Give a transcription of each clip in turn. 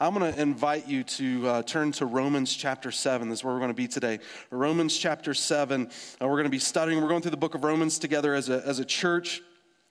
I'm going to invite you to uh, turn to Romans chapter 7. This is where we're going to be today. Romans chapter 7. Uh, we're going to be studying, we're going through the book of Romans together as a, as a church.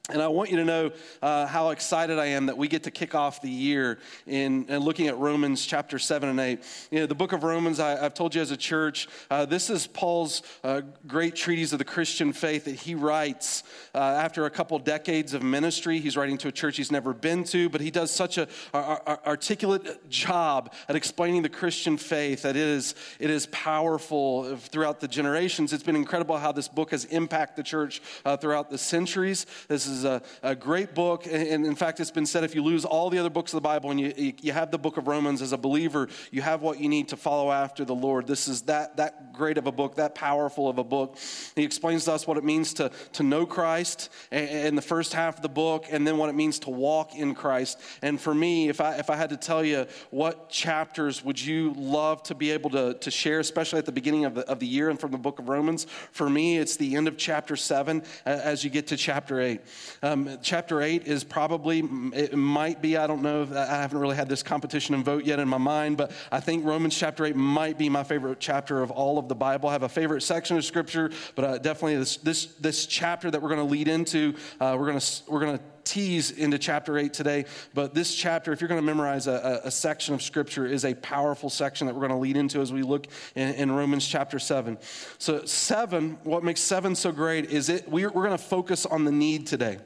And I want you to know uh, how excited I am that we get to kick off the year in, in, looking at Romans chapter 7 and 8. You know, the book of Romans, I, have told you as a church, uh, this is Paul's uh, great treatise of the Christian faith that he writes uh, after a couple decades of ministry. He's writing to a church he's never been to, but he does such an articulate job at explaining the Christian faith that it is, it is powerful throughout the generations. It's been incredible how this book has impacted the church uh, throughout the centuries. This is is a, a great book. And in fact, it's been said if you lose all the other books of the Bible and you, you have the book of Romans as a believer, you have what you need to follow after the Lord. This is that, that great of a book, that powerful of a book. He explains to us what it means to, to know Christ in the first half of the book, and then what it means to walk in Christ. And for me, if I, if I had to tell you what chapters would you love to be able to, to share, especially at the beginning of the, of the year and from the book of Romans, for me, it's the end of chapter 7 as you get to chapter 8. Um, chapter 8 is probably, it might be, I don't know, I haven't really had this competition and vote yet in my mind, but I think Romans chapter 8 might be my favorite chapter of all of the Bible. I have a favorite section of scripture, but uh, definitely this, this, this chapter that we're going to lead into, uh, we're going to we're going to tease into chapter 8 today, but this chapter, if you're going to memorize a, a, section of scripture, is a powerful section that we're going to lead into as we look in, in Romans chapter 7. So, 7, what makes 7 so great is it, we're, we're going to focus on the need today.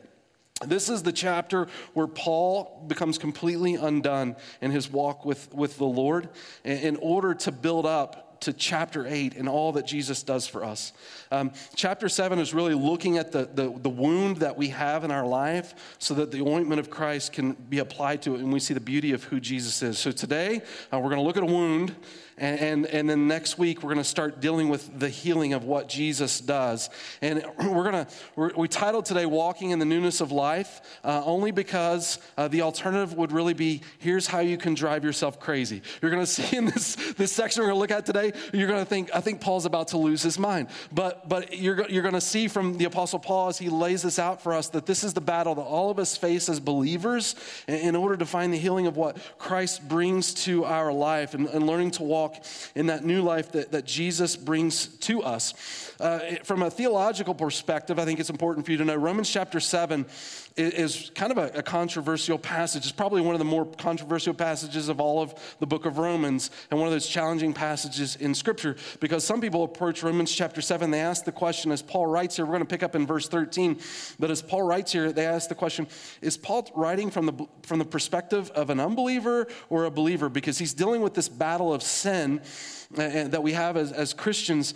This is the chapter where Paul becomes completely undone in his walk with, with the Lord in order to build up to chapter 8 and all that Jesus does for us. Um, chapter 7 is really looking at the, the, the, wound that we have in our life so that the ointment of Christ can be applied to it and we see the beauty of who Jesus is. So today, uh, we're going to look at a wound and, and, and then next week, we're going to start dealing with the healing of what Jesus does. And we're going to, we titled today Walking in the Newness of Life, uh, only because uh, the alternative would really be here's how you can drive yourself crazy. You're going to see in this, this section we're going to look at today, you're going to think, I think Paul's about to lose his mind. But, but you're, you're going to see from the Apostle Paul as he lays this out for us that this is the battle that all of us face as believers in order to find the healing of what Christ brings to our life and, and learning to walk walk in that new life that, that Jesus brings to us. Uh, from a theological perspective, I think it's important for you to know Romans chapter 7 is kind of a, a, controversial passage. It's probably one of the more controversial passages of all of the book of Romans and one of those challenging passages in Scripture because some people approach Romans chapter 7, they ask the question, as Paul writes here, we're going to pick up in verse 13, but as Paul writes here, they ask the question, is Paul writing from the, from the perspective of an unbeliever or a believer? Because he's dealing with this battle of sin that we have as, as Christians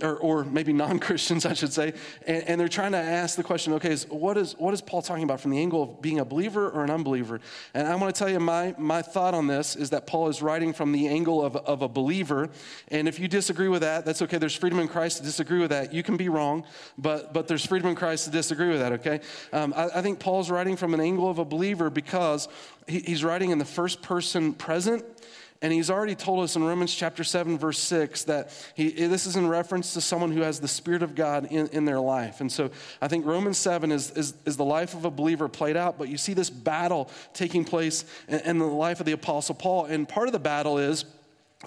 or, or maybe non Christians, I should say, and, and, they're trying to ask the question okay, is, what, is, what is Paul talking about from the angle of being a believer or an unbeliever? And I want to tell you my, my thought on this is that Paul is writing from the angle of, of a believer. And if you disagree with that, that's okay. There's freedom in Christ to disagree with that. You can be wrong, but, but there's freedom in Christ to disagree with that, okay? Um, I, I think Paul's writing from an angle of a believer because he, he's writing in the first person present and he's already told us in Romans chapter 7, verse 6, that he, this is in reference to someone who has the Spirit of God in, in their life. And so I think Romans 7 is, is, is the life of a believer played out, but you see this battle taking place in, in the life of the Apostle Paul. And part of the battle is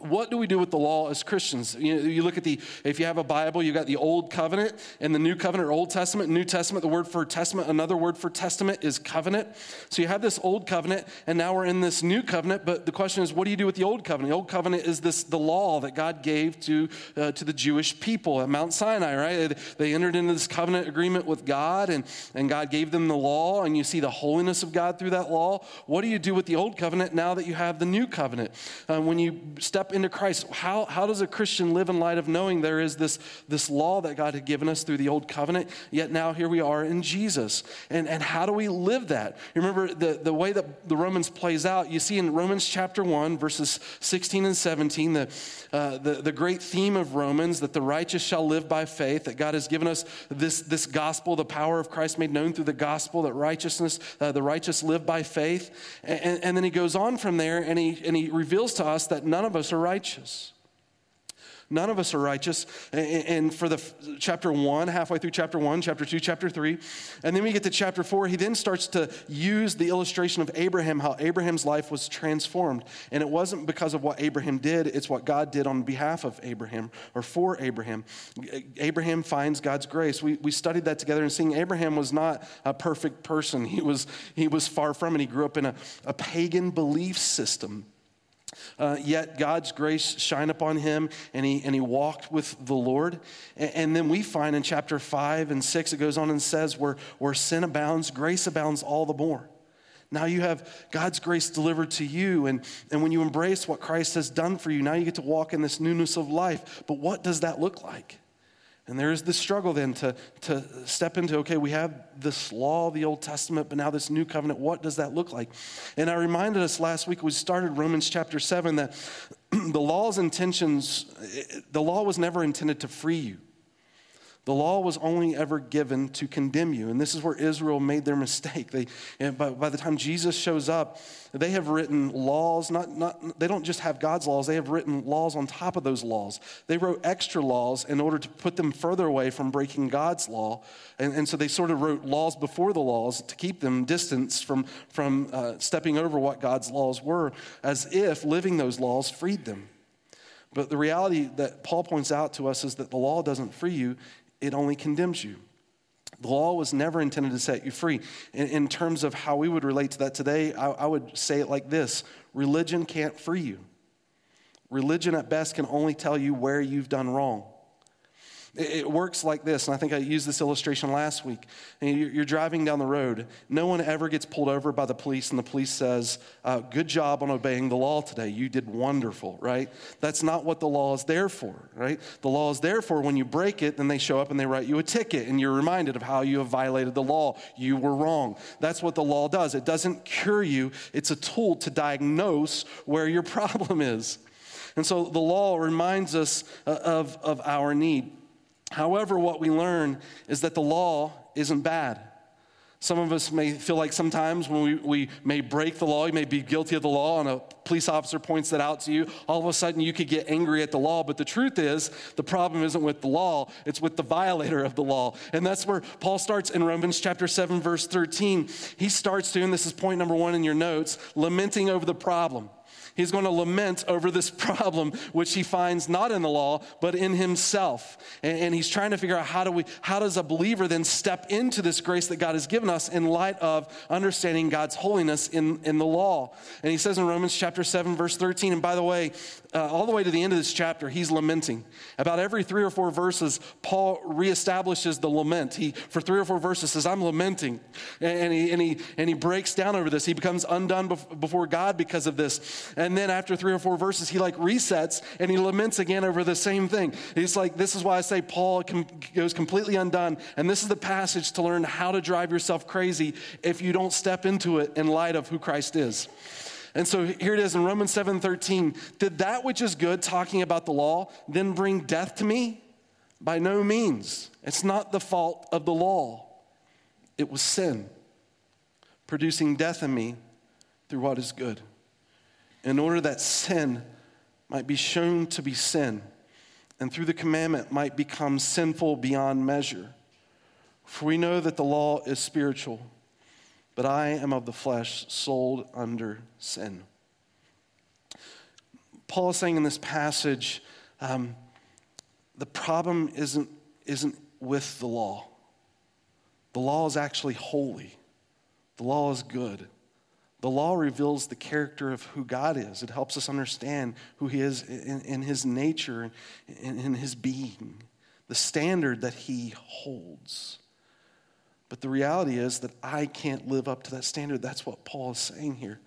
what do we do with the law as Christians? You, you, look at the, if you have a Bible, you got the Old Covenant and the New Covenant or Old Testament. New Testament, the word for testament, another word for testament is covenant. So you have this Old Covenant, and now we're in this New Covenant. But the question is, what do you do with the Old Covenant? The Old Covenant is this the law that God gave to, uh, to the Jewish people at Mount Sinai, right? They, they entered into this covenant agreement with God, and, and God gave them the law, and you see the holiness of God through that law. What do you do with the Old Covenant now that you have the New Covenant? Uh, when you step step into Christ, how, how does a Christian live in light of knowing there is this, this law that God had given us through the old covenant, yet now here we are in Jesus? And, and how do we live that? You remember the, the way that the Romans plays out, you see in Romans chapter 1, verses 16 and 17, the, uh, the, the great theme of Romans that the righteous shall live by faith, that God has given us this, this gospel, the power of Christ made known through the gospel, that righteousness, uh, the righteous live by faith. And, and then he goes on from there and he, and he reveals to us that none of us are righteous. None of us are righteous. And for the chapter one, halfway through chapter one, chapter two, chapter three, and then we get to chapter four, he then starts to use the illustration of Abraham, how Abraham's life was transformed. And it wasn't because of what Abraham did, it's what God did on behalf of Abraham or for Abraham. Abraham finds God's grace. We, we studied that together and seeing Abraham was not a perfect person. He was, he was far from it. He grew up in a, a pagan belief system. Uh, yet God's grace shine upon him, and he, and he walked with the Lord. And, and, then we find in chapter 5 and 6, it goes on and says, where, where sin abounds, grace abounds all the more. Now you have God's grace delivered to you, and, and when you embrace what Christ has done for you, now you get to walk in this newness of life. But what does that look like? And there is this struggle then to, to step into okay, we have this law, the Old Testament, but now this new covenant. What does that look like? And I reminded us last week, we started Romans chapter 7, that the law's intentions, the law was never intended to free you. The law was only ever given to condemn you. And this is where Israel made their mistake. They, by, by the time Jesus shows up, they have written laws, not, not, they don't just have God's laws, they have written laws on top of those laws. They wrote extra laws in order to put them further away from breaking God's law. And, and so they sort of wrote laws before the laws to keep them distance from, from uh, stepping over what God's laws were, as if living those laws freed them. But the reality that Paul points out to us is that the law doesn't free you, it only condemns you. The law was never intended to set you free. In, in terms of how we would relate to that today, I, I would say it like this religion can't free you. Religion, at best, can only tell you where you've done wrong. It works like this, and I think I used this illustration last week. You're driving down the road. No one ever gets pulled over by the police, and the police says, uh, Good job on obeying the law today. You did wonderful, right? That's not what the law is there for, right? The law is there for when you break it, then they show up and they write you a ticket, and you're reminded of how you have violated the law. You were wrong. That's what the law does. It doesn't cure you, it's a tool to diagnose where your problem is. And so the law reminds us uh, of, of our need. However, what we learn is that the law isn't bad. Some of us may feel like sometimes when we, we may break the law, you may be guilty of the law, and a police officer points that out to you, all of a sudden you could get angry at the law. But the truth is, the problem isn't with the law, it's with the violator of the law. And that's where Paul starts in Romans chapter 7, verse 13. He starts doing this is point number one in your notes, lamenting over the problem. He's going to lament over this problem, which he finds not in the law, but in himself. And, and, he's trying to figure out how, do we, how does a believer then step into this grace that God has given us in light of understanding God's holiness in, in the law. And he says in Romans chapter 7, verse 13, and by the way, uh, all the way to the end of this chapter, he's lamenting. About every three or four verses, Paul reestablishes the lament. He, for three or four verses, says, I'm lamenting. And, and he, and, he, and he breaks down over this. He becomes undone before God because of this. And then after three or four verses, he like resets and he laments again over the same thing. He's like, this is why I say Paul com- goes completely undone. And this is the passage to learn how to drive yourself crazy if you don't step into it in light of who Christ is. And so here it is in Romans 7:13. Did that which is good, talking about the law, then bring death to me? By no means. It's not the fault of the law. It was sin, producing death in me through what is good in order that sin might be shown to be sin, and through the commandment might become sinful beyond measure. For we know that the law is spiritual, but I am of the flesh, sold under sin. Paul is saying in this passage, um, the problem isn't, isn't with the law. The law is actually holy, the law is good. The law reveals the character of who God is. It helps us understand who He is in, in His nature, in, in His being, the standard that He holds. But the reality is that I can't live up to that standard. That's what Paul is saying here.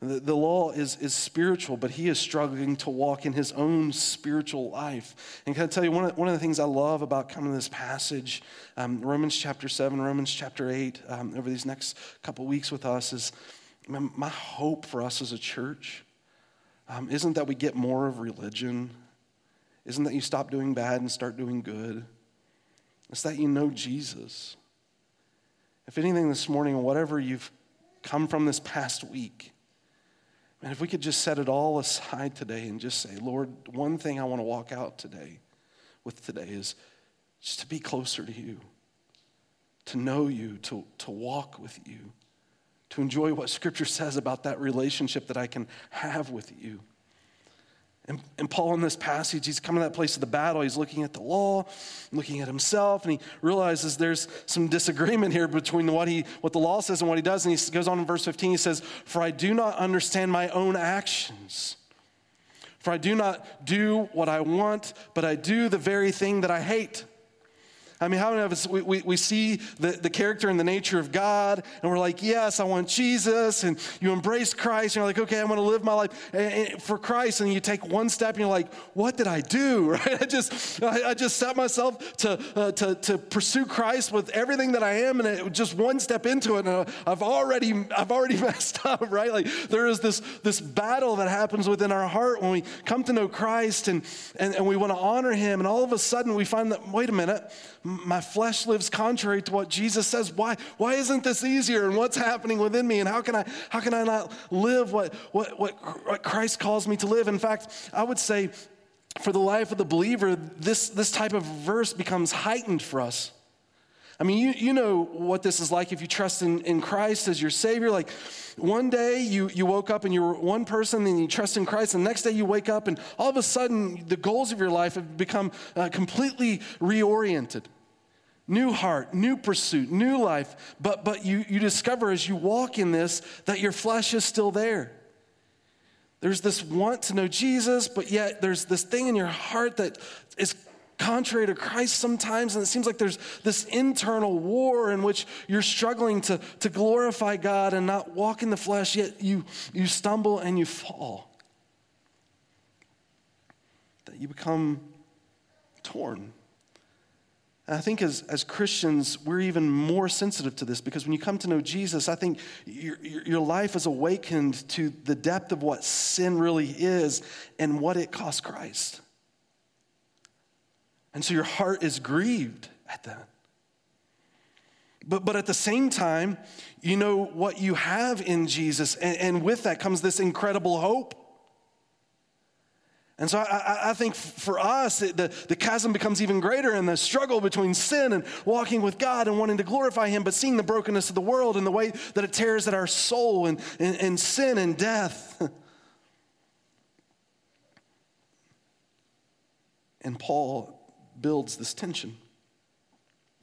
The, the law is, is spiritual, but he is struggling to walk in his own spiritual life. And can I tell you, one of, one of the things I love about coming to this passage, um, Romans chapter 7, Romans chapter 8, um, over these next couple weeks with us, is my hope for us as a church um, isn't that we get more of religion, isn't that you stop doing bad and start doing good. It's that you know Jesus. If anything this morning, whatever you've come from this past week, And if we could just set it all aside today and just say, Lord, one thing I want to walk out today with today is just to be closer to you, to know you, to, to walk with you, to enjoy what Scripture says about that relationship that I can have with you. And, and, Paul, in this passage, he's coming to that place of the battle. He's looking at the law, looking at himself, and he realizes there's some disagreement here between what, he, what the law says and what he does. And he goes on in verse 15, he says, For I do not understand my own actions. For I do not do what I want, but I do the very thing that I hate. I mean, how many of us, we, we, we, see the, the character and the nature of God, and we're like, yes, I want Jesus, and you embrace Christ, and you're like, okay, I want to live my life eh, eh, for Christ, and you take one step, and you're like, what did I do, right? I just, I, I just set myself to, uh, to, to pursue Christ with everything that I am, and it, just one step into it, and uh, I've already, I've already messed up, right? Like, there is this, this battle that happens within our heart when we come to know Christ, and, and, and we want to honor Him, and all of a sudden we find that, wait a minute, my flesh lives contrary to what Jesus says. Why, why isn't this easier? And what's happening within me? And how can I, how can I not live what, what, what, what Christ calls me to live? In fact, I would say for the life of the believer, this, this type of verse becomes heightened for us. I mean, you, you know what this is like if you trust in, in Christ as your Savior. Like one day you, you woke up and you were one person and you trust in Christ, and the next day you wake up and all of a sudden the goals of your life have become uh, completely reoriented. New heart, new pursuit, new life. But, but you, you discover as you walk in this that your flesh is still there. There's this want to know Jesus, but yet there's this thing in your heart that is contrary to Christ sometimes, and it seems like there's this internal war in which you're struggling to, to glorify God and not walk in the flesh, yet you, you stumble and you fall. That you become torn. And I think as, as Christians, we're even more sensitive to this because when you come to know Jesus, I think your, your life is awakened to the depth of what sin really is and what it cost Christ. And so your heart is grieved at that. But, but at the same time, you know what you have in Jesus, and, and with that comes this incredible hope. And so I, I think for us, it, the, the chasm becomes even greater in the struggle between sin and walking with God and wanting to glorify Him, but seeing the brokenness of the world and the way that it tears at our soul and, and, and sin and death. and Paul builds this tension.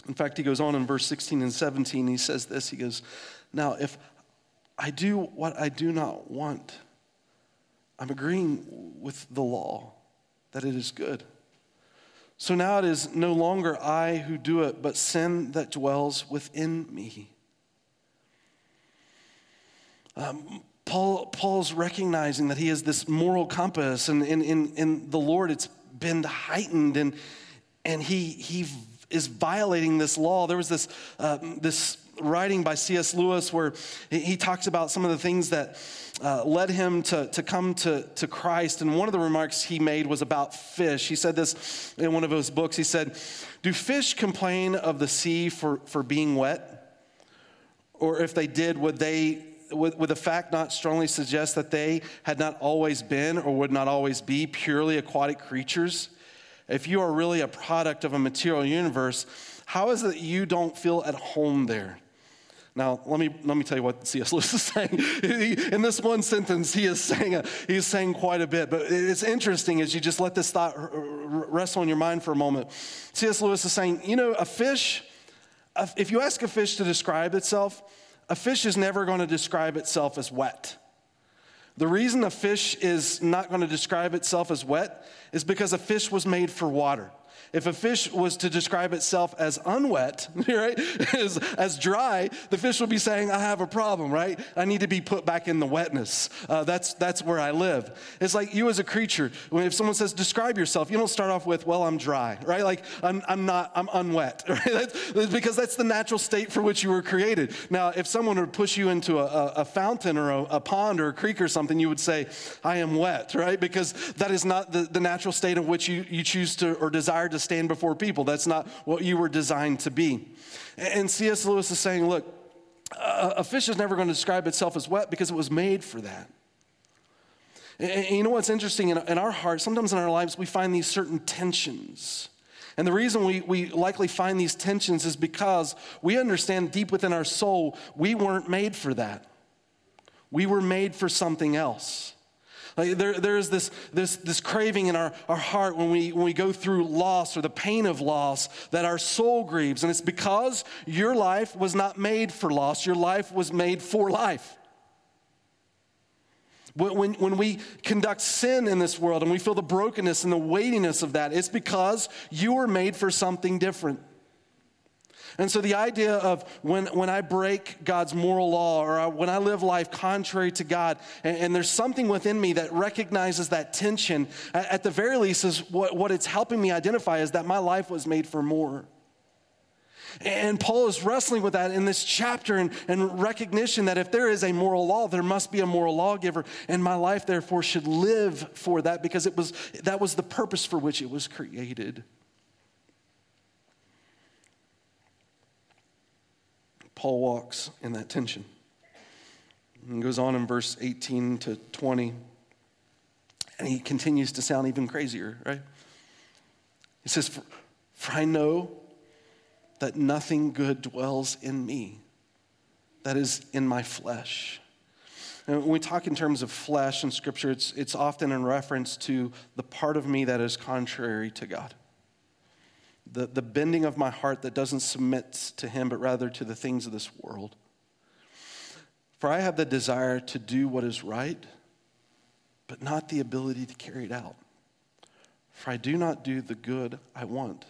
In fact, he goes on in verse 16 and 17, he says this He goes, Now, if I do what I do not want, I'm agreeing with the law that it is good. So now it is no longer I who do it, but sin that dwells within me. Um, Paul, Paul's recognizing that he has this moral compass, and in, in, in the Lord it's been heightened, and and he, he is violating this law. There was this, uh, this writing by C.S. Lewis where he talks about some of the things that uh, led him to, to come to, to Christ. And one of the remarks he made was about fish. He said this in one of his books. He said, Do fish complain of the sea for, for being wet? Or if they did, would they would, would, the fact not strongly suggest that they had not always been or would not always be purely aquatic creatures? If you are really a product of a material universe, how is it that you don't feel at home there? Now, let me, let me tell you what C.S. Lewis is saying. in this one sentence, he is saying, a, he's saying quite a bit, but it's interesting as you just let this thought wrestle in your mind for a moment. C.S. Lewis is saying, you know, a fish, if you ask a fish to describe itself, a fish is never going to describe itself as wet. The reason a fish is not going to describe itself as wet is because a fish was made for water. If a fish was to describe itself as unwet, right, as, as dry, the fish would be saying, I have a problem, right? I need to be put back in the wetness. Uh, that's, that's where I live. It's like you as a creature, when if someone says, describe yourself, you don't start off with, well, I'm dry, right? Like, I'm, I'm not, I'm unwet, right? That's, because that's the natural state for which you were created. Now, if someone would push you into a, a fountain or a, a, pond or a creek or something, you would say, I am wet, right? Because that is not the, the natural state of which you, you choose to or desire to stand before people. That's not what you were designed to be. And C.S. Lewis is saying, look, a fish is never going to describe itself as wet because it was made for that. And you know what's interesting? In our hearts, sometimes in our lives, we find these certain tensions. And the reason we, we likely find these tensions is because we understand deep within our soul, we weren't made for that. We were made for something else. Like there, there's this, this, this craving in our, our heart when we, when we go through loss or the pain of loss that our soul grieves. And it's because your life was not made for loss, your life was made for life. When, when we conduct sin in this world and we feel the brokenness and the weightiness of that, it's because you were made for something different. And so the idea of when, when I break God's moral law or I, when I live life contrary to God, and, and, there's something within me that recognizes that tension, at, at the very least, is what, what it's helping me identify is that my life was made for more. And Paul is wrestling with that in this chapter and, and recognition that if there is a moral law, there must be a moral lawgiver. And my life, therefore, should live for that because it was, that was the purpose for which it was created. Paul walks in that tension. And goes on in verse 18 to 20, and he continues to sound even crazier, right? He says, For, for I know that nothing good dwells in me, that is in my flesh. And when we talk in terms of flesh in Scripture, it's, it's often in reference to the part of me that is contrary to God the, the bending of my heart that doesn't submit to Him, but rather to the things of this world. For I have the desire to do what is right, but not the ability to carry it out. For I do not do the good I want,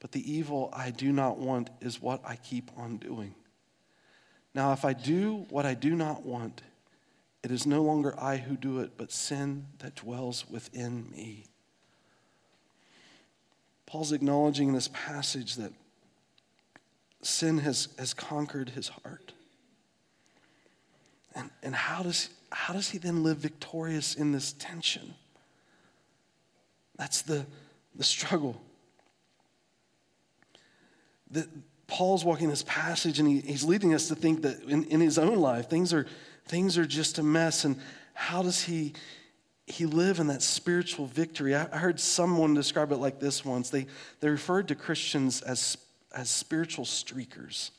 but the evil I do not want is what I keep on doing. Now, if I do what I do not want, it is no longer I who do it, but sin that dwells within me. Paul's acknowledging in this passage that sin has, has conquered his heart. And, and how, does, how does he then live victorious in this tension? That's the, the struggle. That Paul's walking this passage and he, he's leading us to think that in, in his own life, things are, things are just a mess. And how does he, he live in that spiritual victory. I heard someone describe it like this once. They, they referred to Christians as, as spiritual streakers.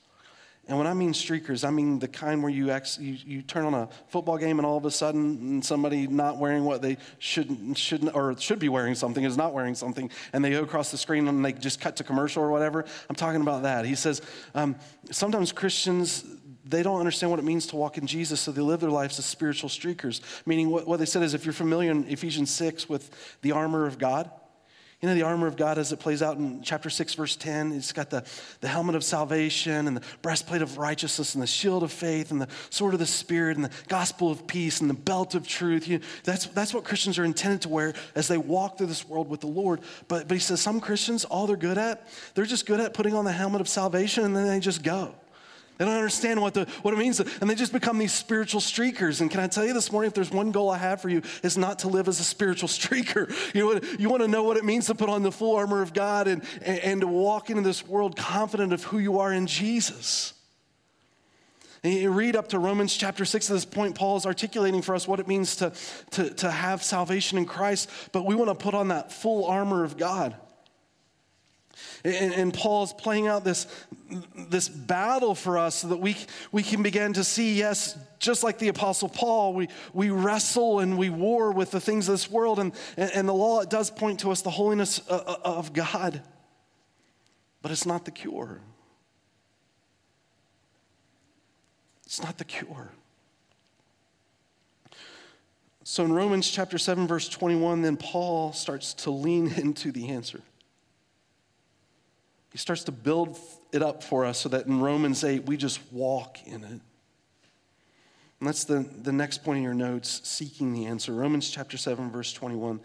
And when I mean streakers, I mean the kind where you, you, you turn on a football game and all of a sudden somebody not wearing what they shouldn't, shouldn't or should be wearing something is not wearing something, and they go across the screen and they just cut to commercial or whatever. I'm talking about that. He says um, sometimes Christians they don't understand what it means to walk in Jesus, so they live their lives as spiritual streakers. Meaning, what, what they said is if you're familiar in Ephesians 6 with the armor of God, you know, the armor of God as it plays out in chapter 6, verse 10, it's got the, the helmet of salvation and the breastplate of righteousness and the shield of faith and the sword of the Spirit and the gospel of peace and the belt of truth. You know, that's, that's what Christians are intended to wear as they walk through this world with the Lord. But, but he says some Christians, all they're good at, they're just good at putting on the helmet of salvation and then they just go. They don't understand what, the, what it means. And they just become these spiritual streakers. And can I tell you this morning, if there's one goal I have for you, is not to live as a spiritual streaker. You, know, you want to know what it means to put on the full armor of God and, and, and to walk into this world confident of who you are in Jesus. And you read up to Romans chapter 6 at this point, Paul is articulating for us what it means to, to, to have salvation in Christ, but we want to put on that full armor of God. And, and Paul is playing out this, this battle for us so that we, we can begin to see, yes, just like the Apostle Paul, we, we wrestle and we war with the things of this world. And, and, and the law, it does point to us the holiness uh, uh, of God, but it's not the cure. It's not the cure. So in Romans chapter 7, verse 21, then Paul starts to lean into the answer. He starts to build it up for us so that in Romans 8, we just walk in it. And that's the, the next point in your notes seeking the answer. Romans chapter 7, verse 21.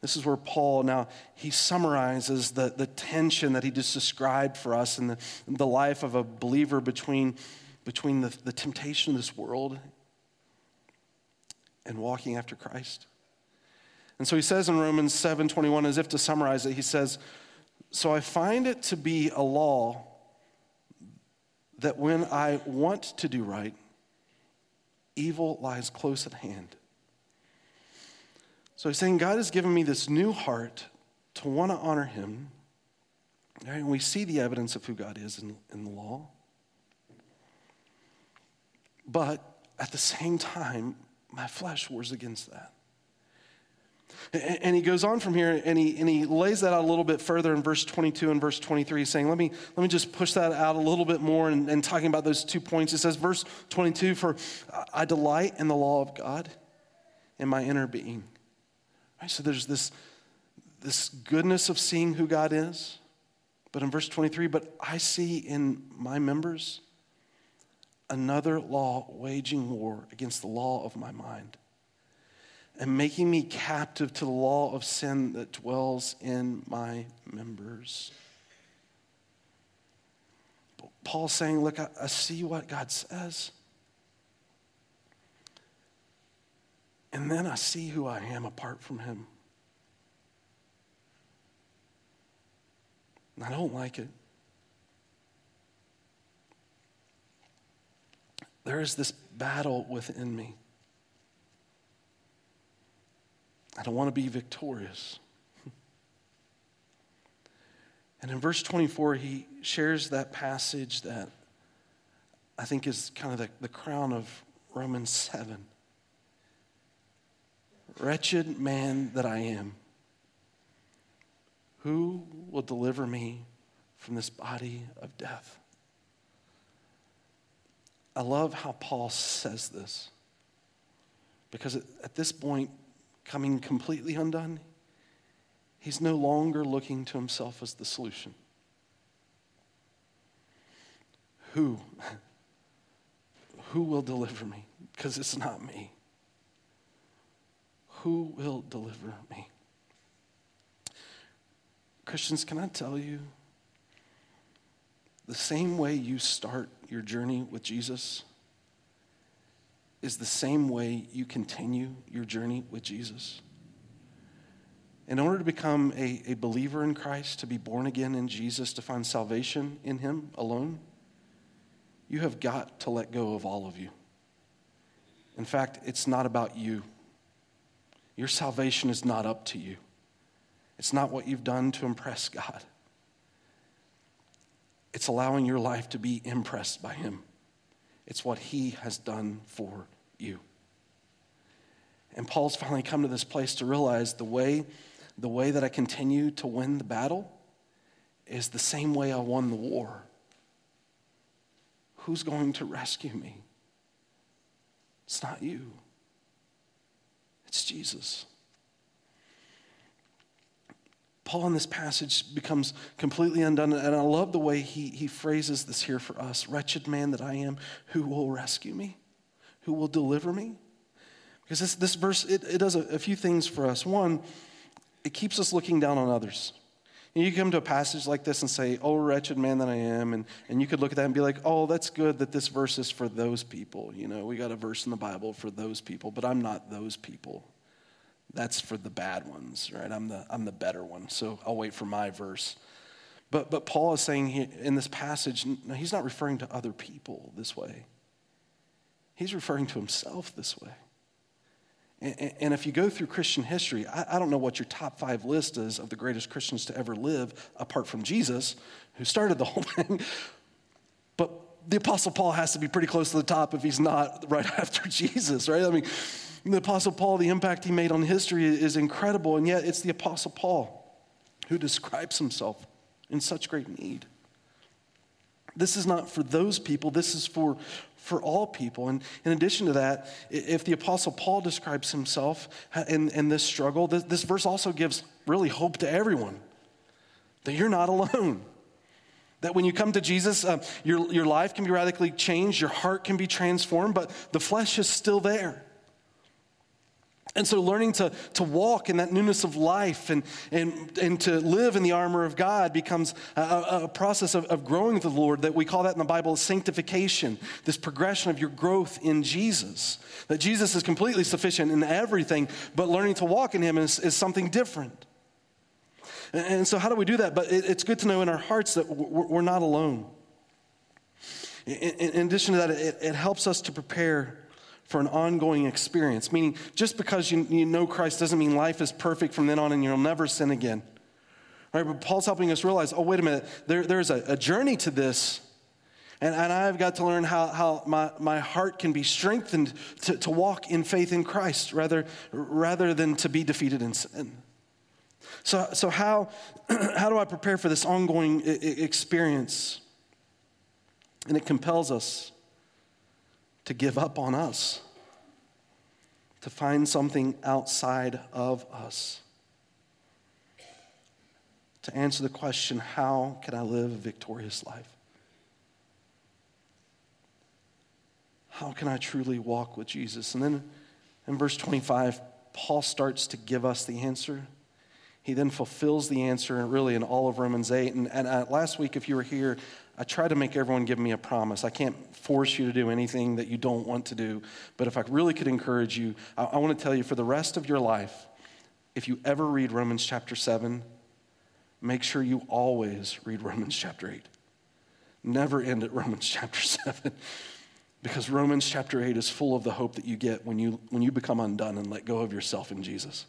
This is where Paul now he summarizes the, the tension that he just described for us in the, in the life of a believer between, between the, the temptation of this world and walking after Christ. And so he says in Romans 7 21, as if to summarize it, he says, so I find it to be a law that when I want to do right, evil lies close at hand. So he's saying, God has given me this new heart to want to honor him. Right? And we see the evidence of who God is in, in the law. But at the same time, my flesh wars against that. And he goes on from here and he, and he lays that out a little bit further in verse 22 and verse 23, saying, Let me, let me just push that out a little bit more and, and talking about those two points. It says, verse 22, For I delight in the law of God in my inner being. Right, so there's this, this goodness of seeing who God is. But in verse 23, but I see in my members another law waging war against the law of my mind and making me captive to the law of sin that dwells in my members. Paul's saying, Look, I, I see what God says. And then I see who I am apart from Him. And I don't like it. There is this battle within me. I don't want to be victorious. And in verse 24, he shares that passage that I think is kind of the, the crown of Romans 7. Wretched man that I am, who will deliver me from this body of death? I love how Paul says this because at this point, coming completely undone, he's no longer looking to himself as the solution. Who? Who will deliver me? Because it's not me. Who will deliver me? Christians, can I tell you the same way you start your journey with Jesus is the same way you continue your journey with Jesus. In order to become a, a believer in Christ, to be born again in Jesus, to find salvation in Him alone, you have got to let go of all of you. In fact, it's not about you. Your salvation is not up to you. It's not what you've done to impress God. It's allowing your life to be impressed by Him. It's what He has done for you. And Paul's finally come to this place to realize the way, the way that I continue to win the battle is the same way I won the war. Who's going to rescue me? It's not you, it's Jesus. Paul in this passage becomes completely undone. And I love the way he, he phrases this here for us Wretched man that I am, who will rescue me? Who will deliver me? Because this, this verse, it, it does a, a few things for us. One, it keeps us looking down on others. And you come to a passage like this and say, Oh, wretched man that I am. And, and you could look at that and be like, Oh, that's good that this verse is for those people. You know, we got a verse in the Bible for those people, but I'm not those people. That's for the bad ones, right? I'm the, I'm the better one. So I'll wait for my verse. But, but Paul is saying he, in this passage, no, he's not referring to other people this way. He's referring to himself this way. And, and if you go through Christian history, I, I don't know what your top five list is of the greatest Christians to ever live, apart from Jesus, who started the whole thing. But the Apostle Paul has to be pretty close to the top if he's not right after Jesus, right? I mean, the Apostle Paul, the impact he made on history is incredible, and yet it's the Apostle Paul who describes himself in such great need. This is not for those people, this is for, for all people. And in addition to that, if the Apostle Paul describes himself in, in this struggle, this, this verse also gives really hope to everyone that you're not alone. That when you come to Jesus, uh, your, your life can be radically changed, your heart can be transformed, but the flesh is still there. And so, learning to, to walk in that newness of life and, and, and to live in the armor of God becomes a, a process of, of growing with the Lord that we call that in the Bible sanctification, this progression of your growth in Jesus. That Jesus is completely sufficient in everything, but learning to walk in Him is, is something different. And, and so, how do we do that? But it, it's good to know in our hearts that we're, not alone. In, in, addition to that, it, it helps us to prepare for an ongoing experience. Meaning, just because you, you know Christ doesn't mean life is perfect from then on and you'll never sin again. Right? But Paul's helping us realize oh, wait a minute, there, there's a, a journey to this. And, and I've got to learn how, how my, my heart can be strengthened to, to walk in faith in Christ rather, rather than to be defeated in sin. So, so how, how do I prepare for this ongoing experience? And it compels us to give up on us, to find something outside of us. To answer the question, how can I live a victorious life? How can I truly walk with Jesus? And then in verse 25, Paul starts to give us the answer. He then fulfills the answer really in all of Romans 8. And, and uh, last week, if you were here, I try to make everyone give me a promise. I can't force you to do anything that you don't want to do. But if I really could encourage you, I, I want to tell you for the rest of your life, if you ever read Romans chapter 7, make sure you always read Romans chapter 8. Never end at Romans chapter 7. Because Romans chapter 8 is full of the hope that you get when you, when you become undone and let go of yourself in Jesus.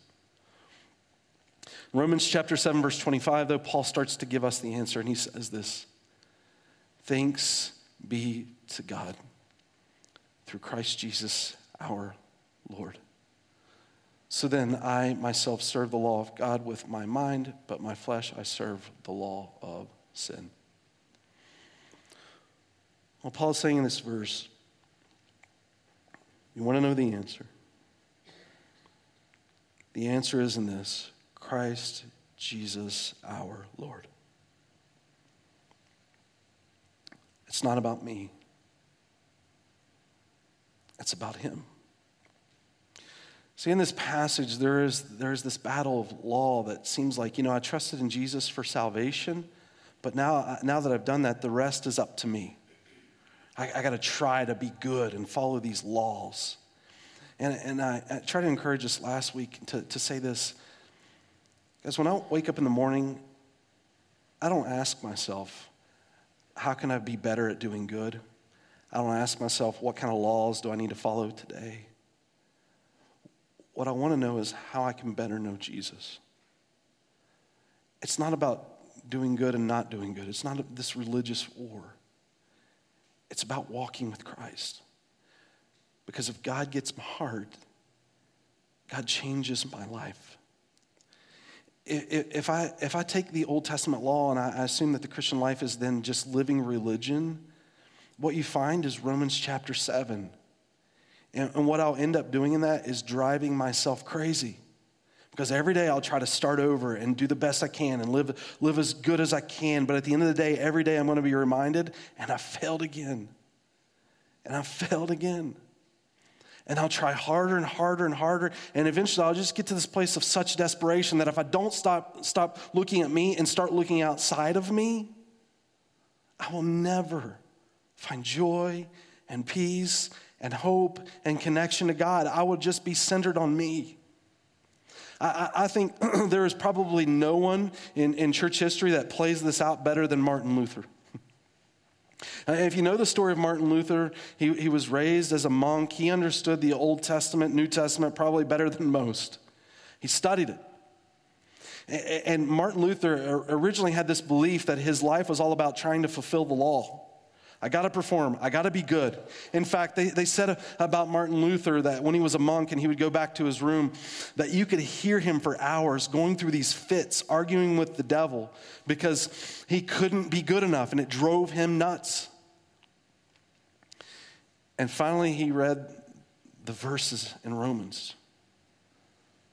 Romans chapter 7, verse 25, though, Paul starts to give us the answer, and he says this Thanks be to God through Christ Jesus our Lord. So then, I myself serve the law of God with my mind, but my flesh I serve the law of sin. Well, Paul is saying in this verse, you want to know the answer? The answer is in this Christ Jesus our Lord. It's not about me, it's about Him. See, in this passage, there is, there is this battle of law that seems like, you know, I trusted in Jesus for salvation, but now, now that I've done that, the rest is up to me. I, I got to try to be good and follow these laws. And, and I, I tried to encourage us last week to, to say this. Because when I wake up in the morning, I don't ask myself, how can I be better at doing good? I don't ask myself, what kind of laws do I need to follow today? What I want to know is how I can better know Jesus. It's not about doing good and not doing good, it's not this religious war. It's about walking with Christ. Because if God gets my heart, God changes my life. If I, if I take the Old Testament law and I assume that the Christian life is then just living religion, what you find is Romans chapter 7. And, and what I'll end up doing in that is driving myself crazy. Because every day I'll try to start over and do the best I can and live, live as good as I can. But at the end of the day, every day I'm going to be reminded, and I failed again. And I failed again. And I'll try harder and harder and harder. And eventually I'll just get to this place of such desperation that if I don't stop, stop looking at me and start looking outside of me, I will never find joy and peace and hope and connection to God. I will just be centered on me. I, I think there is probably no one in, in church history that plays this out better than Martin Luther. Uh, if you know the story of Martin Luther, he, he was raised as a monk. He understood the Old Testament, New Testament probably better than most. He studied it. And Martin Luther uh, originally had this belief that his life was all about trying to fulfill the law. I got to perform. I got to be good. In fact, they, they said about Martin Luther that when he was a monk and he would go back to his room, that you could hear him for hours going through these fits, arguing with the devil because he couldn't be good enough and it drove him nuts. And finally, he read the verses in Romans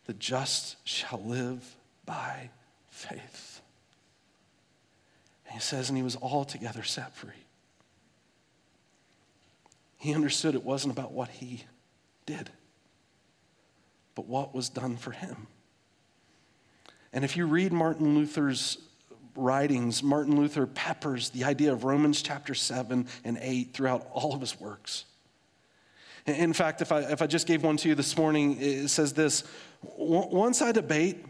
the just shall live by faith. And he says, and he was altogether set free. He understood it wasn't about what he did, but what was done for him. And if you read Martin Luther's writings, Martin Luther peppers the idea of Romans chapter 7 and 8 throughout all of his works. In fact, if I, if I just gave one to you this morning, it says this Once I debate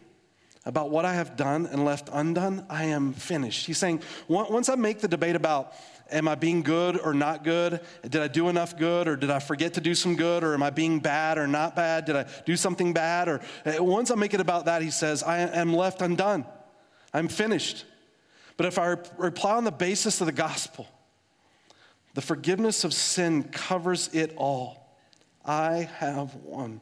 about what I have done and left undone, I am finished. He's saying, once I make the debate about am I being good or not good? Did I do enough good or did I forget to do some good? Or am I being bad or not bad? Did I do something bad? Or uh, once I make it about that, he says, I am left undone. I'm finished. But if I reply on the basis of the gospel, the forgiveness of sin covers it all. I have won.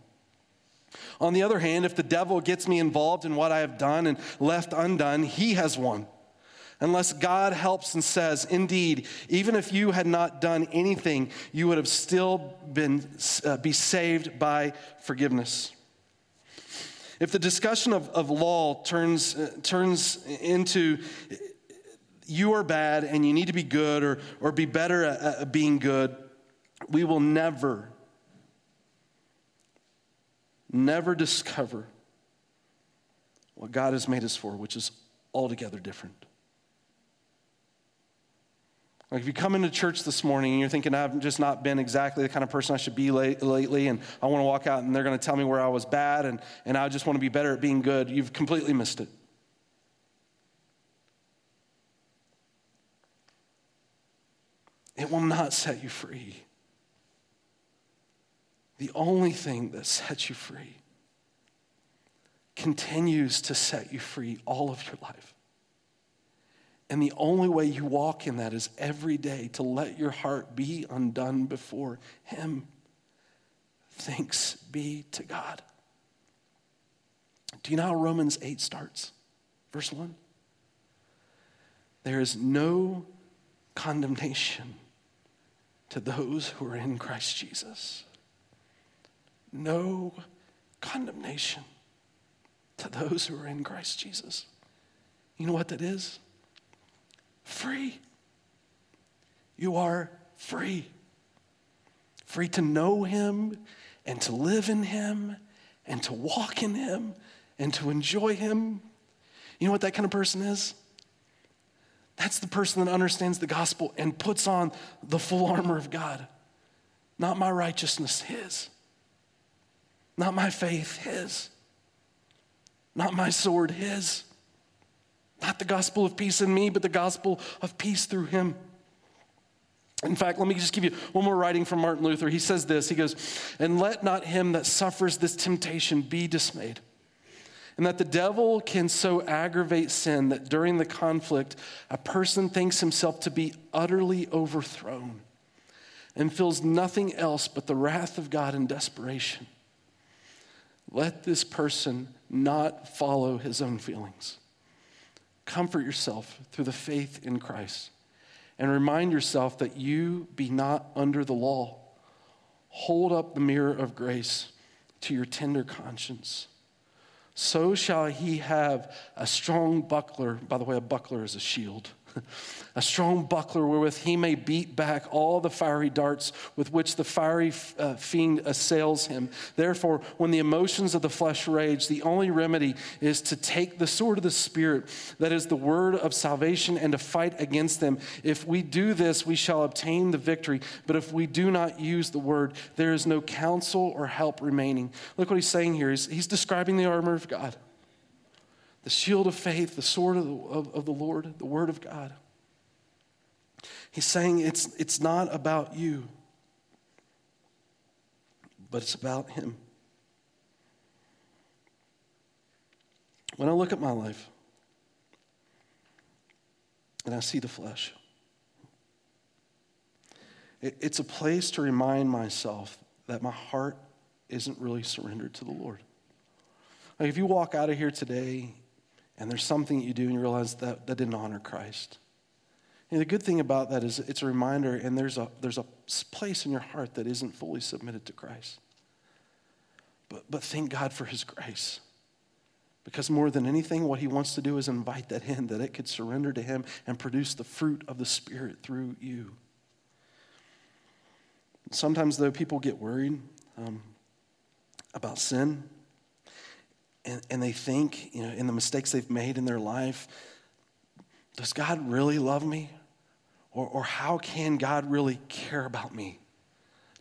On the other hand, if the devil gets me involved in what I have done and left undone, he has won. Unless God helps and says, Indeed, even if you had not done anything, you would have still been, uh, be saved by forgiveness. If the discussion of, of law turns, uh, turns into you are bad and you need to be good or, or be better at, at being good, we will never never discover what God has made us for, which is altogether different. Like if you come into church this morning and you're thinking, I've just not been exactly the kind of person I should be late, lately, and I want to walk out and they're going to tell me where I was bad and, and I just want to be better at being good, you've completely missed it. It will not set you free. The only thing that sets you free continues to set you free all of your life. And the only way you walk in that is every day to let your heart be undone before Him. Thanks be to God. Do you know how Romans 8 starts? Verse 1. There is no condemnation to those who are in Christ Jesus no condemnation to those who are in Christ Jesus. You know what that is? Free. You are free. Free to know Him and to live in Him and to walk in Him and to enjoy Him. You know what that kind of person is? That's the person that understands the gospel and puts on the full armor of God. Not my righteousness, His. Not my faith, His. Not my sword, His. Not the gospel of peace in me, but the gospel of peace through Him. In fact, let me just give you one more writing from Martin Luther. He says this He goes, And let not him that suffers this temptation be dismayed. And that the devil can so aggravate sin that during the conflict, a person thinks himself to be utterly overthrown and feels nothing else but the wrath of God in desperation. Let this person not follow his own feelings. Comfort yourself through the faith in Christ and remind yourself that you be not under the law. Hold up the mirror of grace to your tender conscience. So shall he have a strong buckler. By the way, a buckler is a shield a strong buckler wherewith he may beat back all the fiery darts with which the fiery uh, fiend assails him. Therefore, when the emotions of the flesh rage, the only remedy is to take the sword of the Spirit, that is the word of salvation, and to fight against them. If we do this, we shall obtain the victory. But if we do not use the word, there is no counsel or help remaining. Look what he's saying here. He's, he's describing the armor of God the shield of faith, the sword of the, of, of the Lord, the word of God. He's saying it's, it's not about you, but it's about Him. When I look at my life and I see the flesh, it, it's a place to remind myself that my heart isn't really surrendered to the Lord. Like if you walk out of here today and there's something that you do and you realize that that didn't honor Christ. And the good thing about that is it's a reminder, and there's a, there's a place in your heart that isn't fully submitted to Christ. But, but thank God for His grace. Because more than anything, what He wants to do is invite that in, that it could surrender to Him and produce the fruit of the Spirit through you. Sometimes, though, people get worried um, about sin and, and they think, you know, in the mistakes they've made in their life, does God really love me? Or, or how can God really care about me?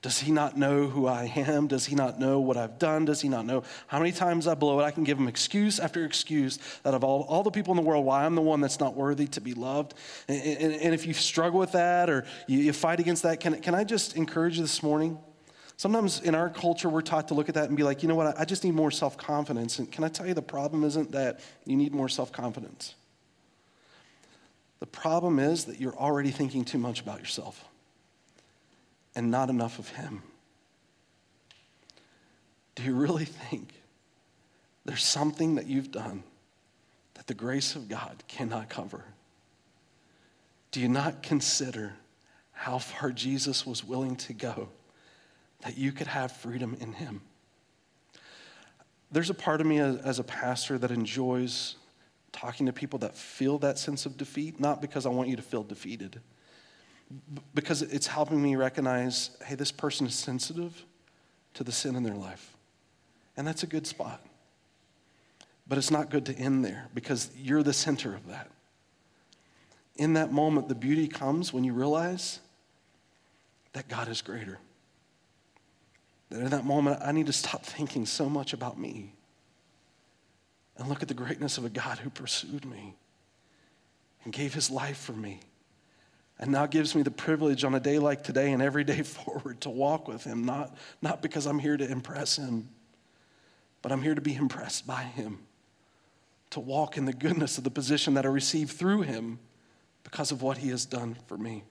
Does he not know who I am? Does he not know what I've done? Does he not know how many times I blow it? I can give him excuse after excuse that of all, all the people in the world, why I'm the one that's not worthy to be loved. And, and, and if you struggle with that or you, you fight against that, can, can I just encourage you this morning? Sometimes in our culture, we're taught to look at that and be like, you know what, I just need more self confidence. And can I tell you, the problem isn't that you need more self confidence. The problem is that you're already thinking too much about yourself and not enough of Him? Do you really think there's something that you've done that the grace of God cannot cover? Do you not consider how far Jesus was willing to go that you could have freedom in Him? There's a part of me as, a pastor that enjoys talking to people that feel that sense of defeat, not because I want you to feel defeated because it's helping me recognize hey, this person is sensitive to the sin in their life. And that's a good spot. But it's not good to end there because you're the center of that. In that moment, the beauty comes when you realize that God is greater. That in that moment, I need to stop thinking so much about me and look at the greatness of a God who pursued me and gave his life for me and now gives me the privilege on a day like today and every day forward to walk with him, not, not because I'm here to impress him, but I'm here to be impressed by him, to walk in the goodness of the position that I received through him because of what he has done for me.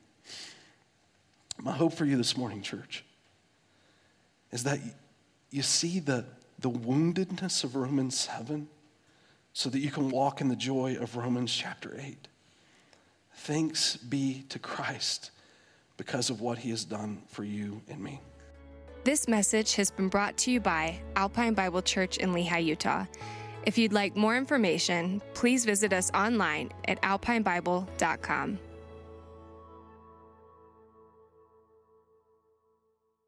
My hope for you this morning, church, is that you see the, the woundedness of Romans 7 so that you can walk in the joy of Romans chapter 8. Thanks be to Christ because of what he has done for you and me. This message has been brought to you by Alpine Bible Church in Lehi, Utah. If you'd like more information, please visit us online at alpinebible.com.